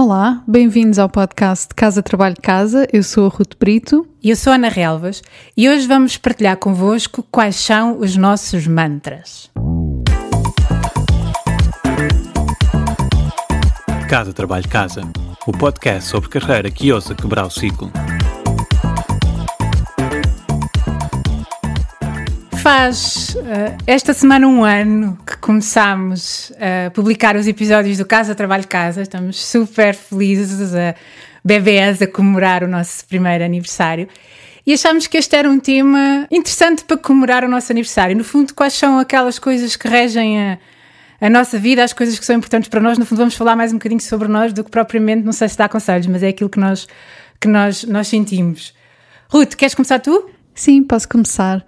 Olá, bem-vindos ao podcast Casa Trabalho Casa. Eu sou a Ruth Brito. E eu sou a Ana Relvas e hoje vamos partilhar convosco quais são os nossos mantras. Casa Trabalho Casa, o podcast sobre carreira que ousa quebrar o ciclo. Faz uh, esta semana um ano que começámos a publicar os episódios do Casa Trabalho Casa. Estamos super felizes, a bebês a comemorar o nosso primeiro aniversário. E achámos que este era um tema interessante para comemorar o nosso aniversário. No fundo, quais são aquelas coisas que regem a, a nossa vida, as coisas que são importantes para nós. No fundo, vamos falar mais um bocadinho sobre nós do que propriamente, não sei se dá conselhos, mas é aquilo que nós, que nós, nós sentimos. Ruth, queres começar tu? Sim, posso começar.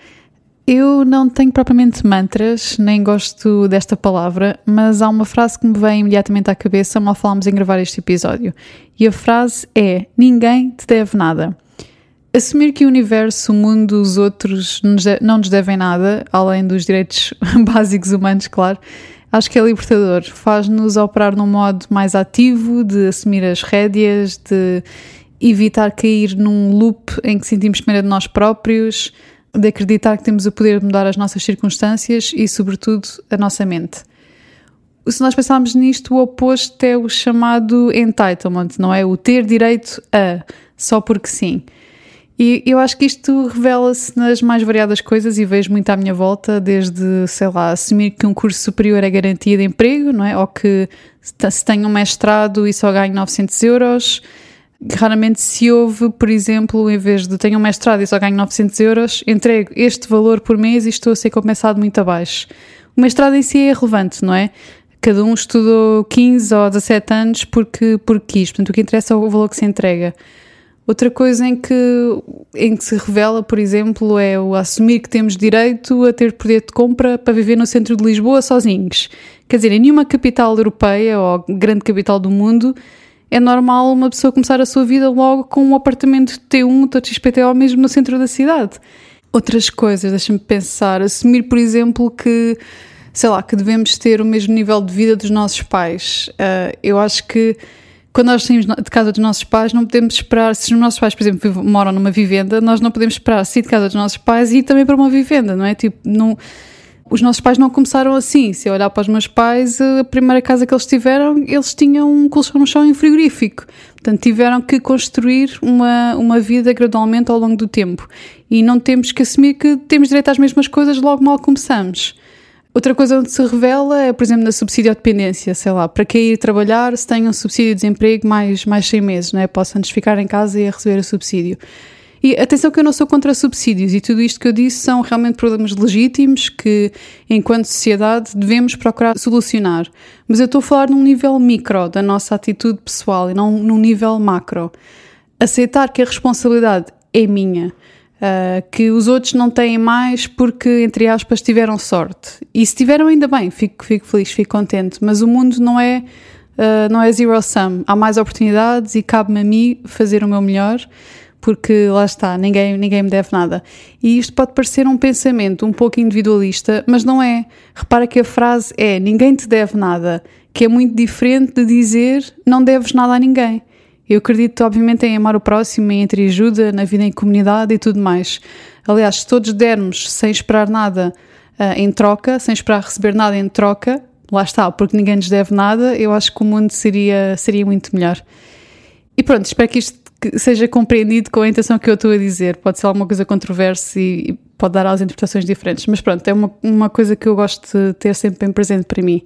Eu não tenho propriamente mantras, nem gosto desta palavra, mas há uma frase que me vem imediatamente à cabeça mal falámos em gravar este episódio. E a frase é: Ninguém te deve nada. Assumir que o universo, o mundo, os outros não nos devem nada, além dos direitos básicos humanos, claro, acho que é libertador. Faz-nos operar num modo mais ativo, de assumir as rédeas, de evitar cair num loop em que sentimos pena de nós próprios de acreditar que temos o poder de mudar as nossas circunstâncias e, sobretudo, a nossa mente. Se nós pensarmos nisto, o oposto é o chamado entitlement, não é? O ter direito a, só porque sim. E eu acho que isto revela-se nas mais variadas coisas e vejo muito à minha volta, desde, sei lá, assumir que um curso superior é garantia de emprego, não é? Ou que se tem um mestrado e só ganho 900 euros, Raramente se ouve, por exemplo, em vez de tenho um mestrado e só ganho 900 euros, entrego este valor por mês e estou a ser compensado muito abaixo. O mestrado em si é relevante, não é? Cada um estudou 15 ou 17 anos porque, porque quis, portanto o que interessa é o valor que se entrega. Outra coisa em que, em que se revela, por exemplo, é o assumir que temos direito a ter poder de compra para viver no centro de Lisboa sozinhos. Quer dizer, em nenhuma capital europeia ou grande capital do mundo é normal uma pessoa começar a sua vida logo com um apartamento T1 todo XPTO mesmo no centro da cidade. Outras coisas, deixa-me pensar, assumir, por exemplo, que sei lá, que devemos ter o mesmo nível de vida dos nossos pais. Uh, eu acho que quando nós saímos de casa dos nossos pais, não podemos esperar, se os nossos pais, por exemplo, moram numa vivenda, nós não podemos esperar sair de casa dos nossos pais e ir também para uma vivenda, não é? Tipo, não os nossos pais não começaram assim. Se eu olhar para os meus pais, a primeira casa que eles tiveram, eles tinham um colchão no chão e um frigorífico. Portanto, tiveram que construir uma, uma vida gradualmente ao longo do tempo. E não temos que assumir que temos direito às mesmas coisas logo mal começamos. Outra coisa onde se revela é, por exemplo, na subsídio à dependência, sei lá, para quem ir trabalhar se tem um subsídio de desemprego mais, mais seis meses, não é? Posso antes ficar em casa e receber o subsídio. E atenção que eu não sou contra subsídios e tudo isto que eu disse são realmente problemas legítimos que, enquanto sociedade, devemos procurar solucionar. Mas eu estou a falar num nível micro da nossa atitude pessoal e não num nível macro. Aceitar que a responsabilidade é minha. Uh, que os outros não têm mais porque, entre aspas, tiveram sorte. E se tiveram, ainda bem, fico, fico feliz, fico contente. Mas o mundo não é, uh, não é zero sum. Há mais oportunidades e cabe-me a mim fazer o meu melhor porque lá está, ninguém, ninguém me deve nada. E isto pode parecer um pensamento um pouco individualista, mas não é. Repara que a frase é ninguém te deve nada, que é muito diferente de dizer não deves nada a ninguém. Eu acredito, obviamente, em amar o próximo, em entre ajuda, na vida em comunidade e tudo mais. Aliás, se todos dermos sem esperar nada uh, em troca, sem esperar receber nada em troca, lá está, porque ninguém nos deve nada, eu acho que o mundo seria, seria muito melhor. E pronto, espero que isto que seja compreendido com a intenção que eu estou a dizer. Pode ser alguma coisa controversa e pode dar às interpretações diferentes, mas pronto, é uma, uma coisa que eu gosto de ter sempre bem presente para mim.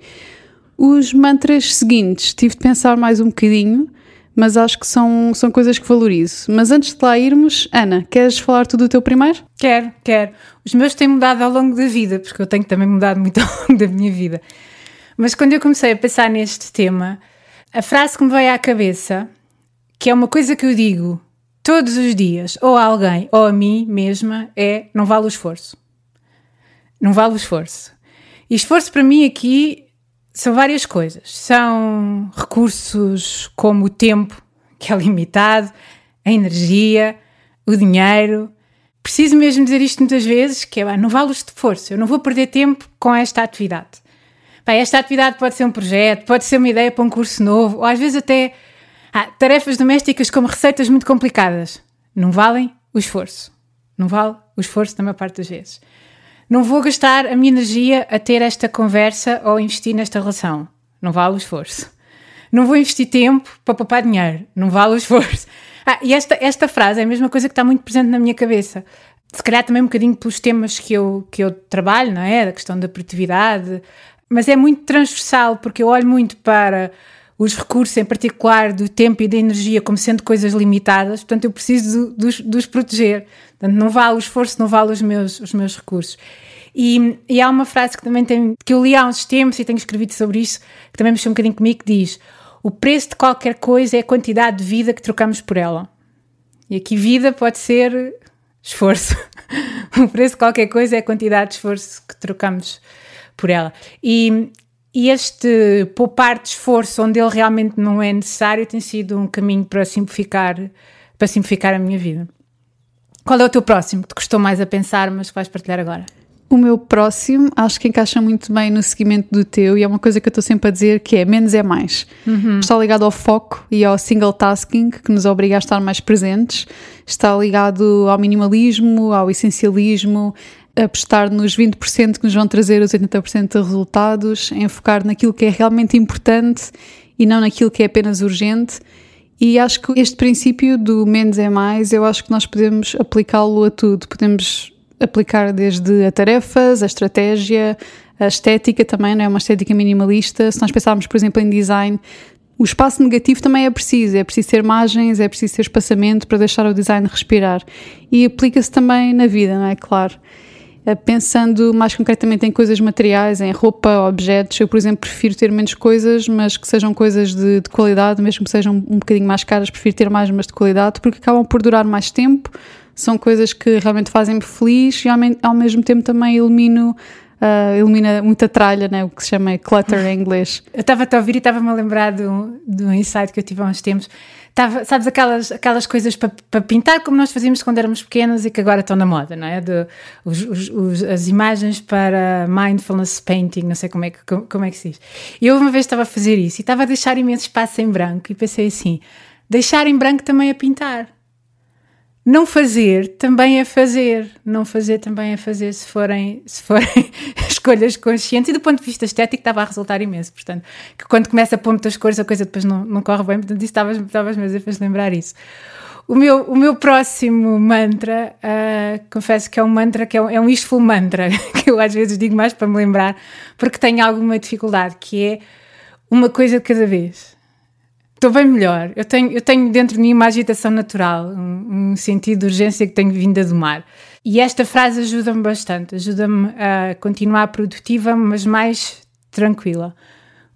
Os mantras seguintes, tive de pensar mais um bocadinho, mas acho que são, são coisas que valorizo. Mas antes de lá irmos, Ana, queres falar tu do teu primeiro? Quero, quero. Os meus têm mudado ao longo da vida, porque eu tenho também mudado muito ao longo da minha vida. Mas quando eu comecei a pensar neste tema, a frase que me veio à cabeça que é uma coisa que eu digo todos os dias, ou a alguém, ou a mim mesma, é não vale o esforço. Não vale o esforço. E esforço para mim aqui são várias coisas. São recursos como o tempo, que é limitado, a energia, o dinheiro. Preciso mesmo dizer isto muitas vezes, que é, não vale o esforço, eu não vou perder tempo com esta atividade. esta atividade pode ser um projeto, pode ser uma ideia para um curso novo, ou às vezes até Ah, tarefas domésticas como receitas muito complicadas. Não valem o esforço. Não vale o esforço na maior parte das vezes. Não vou gastar a minha energia a ter esta conversa ou investir nesta relação. Não vale o esforço. Não vou investir tempo para poupar dinheiro. Não vale o esforço. Ah, e esta, esta frase é a mesma coisa que está muito presente na minha cabeça. Se calhar também um bocadinho pelos temas que eu, que eu trabalho, não é? Da questão da produtividade. Mas é muito transversal, porque eu olho muito para os recursos, em particular do tempo e da energia, como sendo coisas limitadas, portanto, eu preciso de, os, de os proteger. Portanto, não vale o esforço, não vale os meus, os meus recursos. E, e, há uma frase que também tem, que eu li há uns tempos e tenho escrevido sobre isso, que também mexeu um bocadinho comigo, que diz: O preço de qualquer coisa é a quantidade de vida que trocamos por ela. E aqui, vida pode ser esforço. o preço de qualquer coisa é a quantidade de esforço que trocamos por ela. E, e este poupar de esforço onde ele realmente não é necessário tem sido um caminho para simplificar, para simplificar a minha vida. Qual é o teu próximo que te custou mais a pensar, mas que vais partilhar agora? O meu próximo acho que encaixa muito bem no seguimento do teu e é uma coisa que eu estou sempre a dizer que é menos é mais. Uhum. Está ligado ao foco e ao single tasking que nos obriga a estar mais presentes. Está ligado ao minimalismo, ao essencialismo, apostar nos 20% que nos vão trazer os 80% de resultados, em focar naquilo que é realmente importante e não naquilo que é apenas urgente. E acho que este princípio do menos é mais, eu acho que nós podemos aplicá-lo a tudo. Podemos aplicar desde a tarefas, a estratégia, a estética também, não é uma estética minimalista. Se nós pensarmos, por exemplo, em design, o espaço negativo também é preciso, é preciso ter margens, é preciso ter espaçamento para deixar o design respirar. E aplica-se também na vida, não é? Claro. Eh, pensando mais concretamente em coisas materiais, em roupa, objetos, eu, por exemplo, prefiro ter menos coisas, mas que sejam coisas de, de qualidade, mesmo que sejam um bocadinho mais caras, prefiro ter mais, mas de qualidade, porque acabam por durar mais tempo, são coisas que realmente fazem-me feliz e ao, ao, mesmo tempo também elimino. Uh, elimina muita tralha, né? o que se chama clutter em inglês. Eu estava a ouvir e estava-me a lembrar de um, de um insight que eu tive há uns tempos Tava, sabes, aquelas, aquelas coisas para pa pintar como nós fazíamos quando éramos pequenos e que agora estão na moda, não é? De, os, os, os, as imagens para mindfulness painting, não sei como é que, como, como é que se diz. E eu uma vez estava a fazer isso e estava a deixar imenso espaço em branco e pensei assim, deixar em branco também a pintar. Não fazer também é fazer, não fazer também é fazer se forem, se forem escolhas conscientes. E do ponto de vista estético estava a resultar imenso, portanto, que quando começa a pôr muitas cores a coisa depois não, não corre bem, portanto isso estavas, a fez lembrar isso. O meu, o meu próximo mantra, uh, confesso que é um mantra que é um, é um wishful mantra, que eu às vezes digo mais para me lembrar, porque tenho alguma dificuldade, que é uma coisa de cada vez Estou bem melhor. Eu tenho, eu tenho dentro de mim uma agitação natural, um, um sentido de urgência que tenho vindo a domar. E esta frase ajuda-me bastante, ajuda-me a continuar produtiva, mas mais tranquila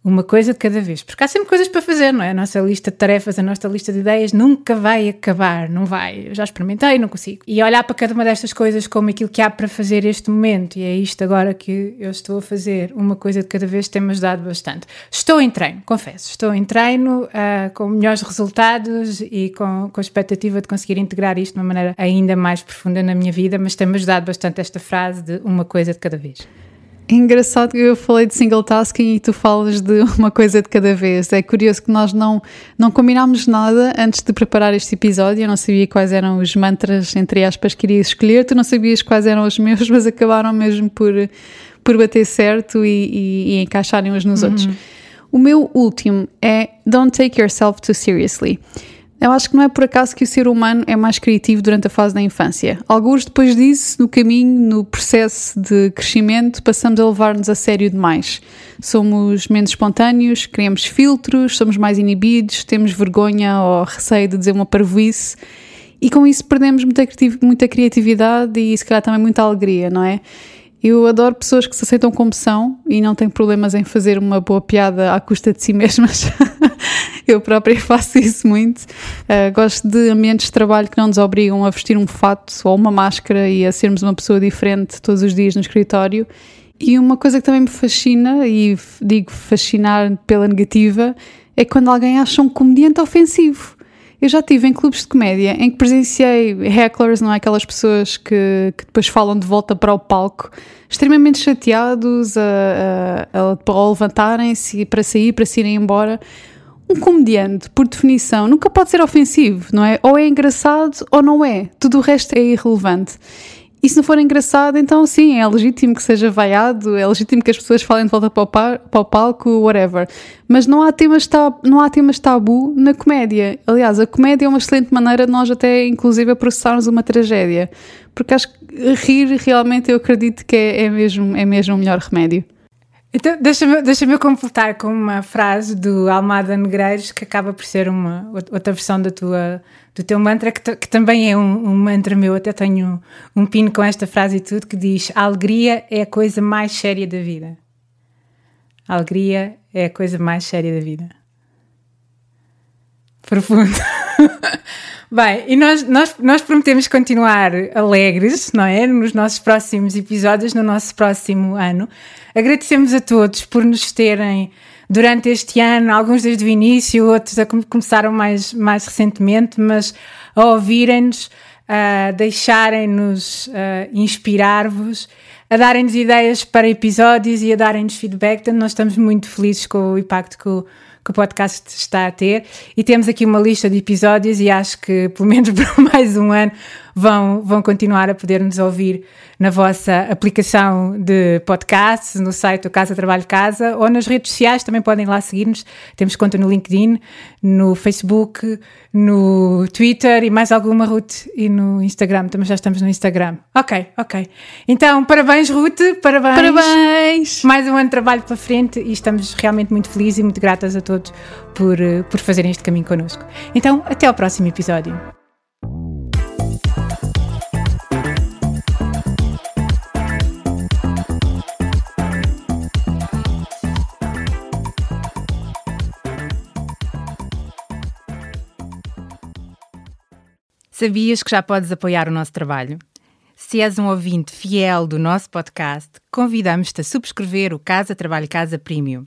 uma coisa de cada vez, porque há sempre coisas para fazer, não é? A nossa lista de tarefas, a nossa lista de ideias nunca vai acabar, não vai. Eu já experimentei, não consigo. E olhar para cada uma destas coisas como aquilo que há para fazer este momento, e é isto agora que eu estou a fazer, uma coisa de cada vez tem-me ajudado bastante. Estou em treino, confesso, estou em treino uh, com melhores resultados e com, com a expectativa de conseguir integrar isto de uma maneira ainda mais profunda na minha vida, mas tem-me ajudado bastante esta frase de uma coisa de cada vez. É engraçado que eu falei de single tasking e tu falas de uma coisa de cada vez. É curioso que nós não, não combinámos nada antes de preparar este episódio. Eu não sabia quais eram os mantras, entre aspas, que iria escolher. Tu não sabias quais eram os meus, mas acabaram mesmo por, por bater certo e, e, e encaixarem uns nos uhum. outros. O meu último é Don't take yourself too seriously. Eu acho que não é por acaso que o ser humano é mais criativo durante a fase da infância. Alguns depois disso, no caminho, no processo de crescimento, passamos a levar-nos a sério demais. Somos menos espontâneos, criamos filtros, somos mais inibidos, temos vergonha ou receio de dizer uma parvoíce e com isso perdemos muita, muita criatividade e se calhar também muita alegria, não é? Eu adoro pessoas que se aceitam como são e não têm problemas em fazer uma boa piada à custa de si mesmas. eu própria faço isso muito. Uh, gosto de ambientes de trabalho que não nos obrigam a vestir um fato ou uma máscara e a sermos uma pessoa diferente todos os dias no escritório. E uma coisa que também me fascina, e digo fascinar pela negativa, é quando alguém acha um comediante ofensivo. Eu já estive em clubes de comédia em que presenciei hecklers, não é? Aquelas pessoas que, que depois falam de volta para o palco, extremamente chateados a, a, a, a levantarem-se para sair, para se irem embora. Um comediante, por definição, nunca pode ser ofensivo, não é? Ou é engraçado ou não é. Tudo o resto é irrelevante. E se não for engraçado, então sim, é legítimo que seja vaiado, é legítimo que as pessoas falem de volta para o, par, para o palco, whatever. Mas não há, temas tabu, não há temas tabu na comédia. Aliás, a comédia é uma excelente maneira de nós até, inclusive, processarmos uma tragédia. Porque acho que rir, realmente, eu acredito que é, é mesmo, é mesmo o melhor remédio. Então, deixa-me deixa completar com uma frase do Almada Negreiros, que acaba por ser uma outra versão da tua, do teu mantra, que, que também é um, um, mantra meu. Até tenho um pino com esta frase e tudo, que diz: A alegria é a coisa mais séria da vida. A alegria é a coisa mais séria da vida. Profundo. Bem, e nós, nós, nós prometemos continuar alegres, não é? Nos nossos próximos episódios, no nosso próximo ano. Agradecemos a todos por nos terem durante este ano, alguns desde o início, outros a começaram mais, mais recentemente, mas a ouvirem-nos, a deixarem-nos inspirar-vos, a darem-nos ideias para episódios e a darem-nos feedback. Nós estamos muito felizes com o impacto que o que o podcast está a ter. E temos aqui uma lista de episódios e acho que, pelo menos por mais um ano, vão, vão continuar a poder nos ouvir na vossa aplicação de podcast, no site do Casa Trabalho Casa ou nas redes sociais, também podem lá seguir-nos. Temos conta no LinkedIn, no Facebook, no Twitter e mais alguma, Ruth, e no Instagram. Também já estamos no Instagram. Ok, ok. Então, parabéns, Ruth, parabéns. Parabéns! Mais um ano de trabalho para frente e estamos realmente muito felizes e muito gratas a todos por, eh, por fazerem este caminho connosco. Então, até ao próximo episódio. Sabias que já podes apoiar o nosso trabalho? Se és um ouvinte fiel do nosso podcast, convidamos-te a subscrever o Casa Trabalho Casa Premium.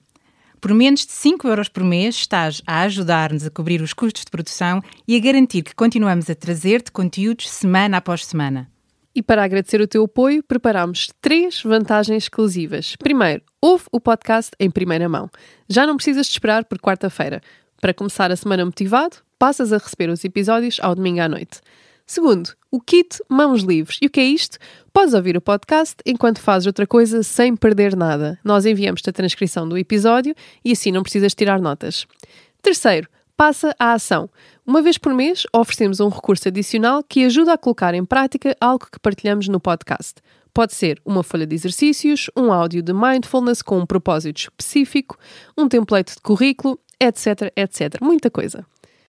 Por menos de 5 euros por mês estás a ajudar-nos a cobrir os custos de produção e a garantir que continuamos a trazer-te conteúdos semana após semana. E para agradecer o teu apoio, preparamos três vantagens exclusivas. Primeiro, ouve o podcast em primeira mão. Já não precisas de esperar por quarta-feira. Para começar a semana motivado, passas a receber os episódios ao domingo à noite. Segundo, o kit Mãos Livres. E o que é isto? Podes ouvir o podcast enquanto fazes outra coisa sem perder nada. Nós enviamos-te a transcrição do episódio e assim não precisas tirar notas. Terceiro, passa à ação. Uma vez por mês oferecemos um recurso adicional que ajuda a colocar em prática algo que partilhamos no podcast. Pode ser uma folha de exercícios, um áudio de mindfulness com um propósito específico, um template de currículo, etc, etc. Muita coisa.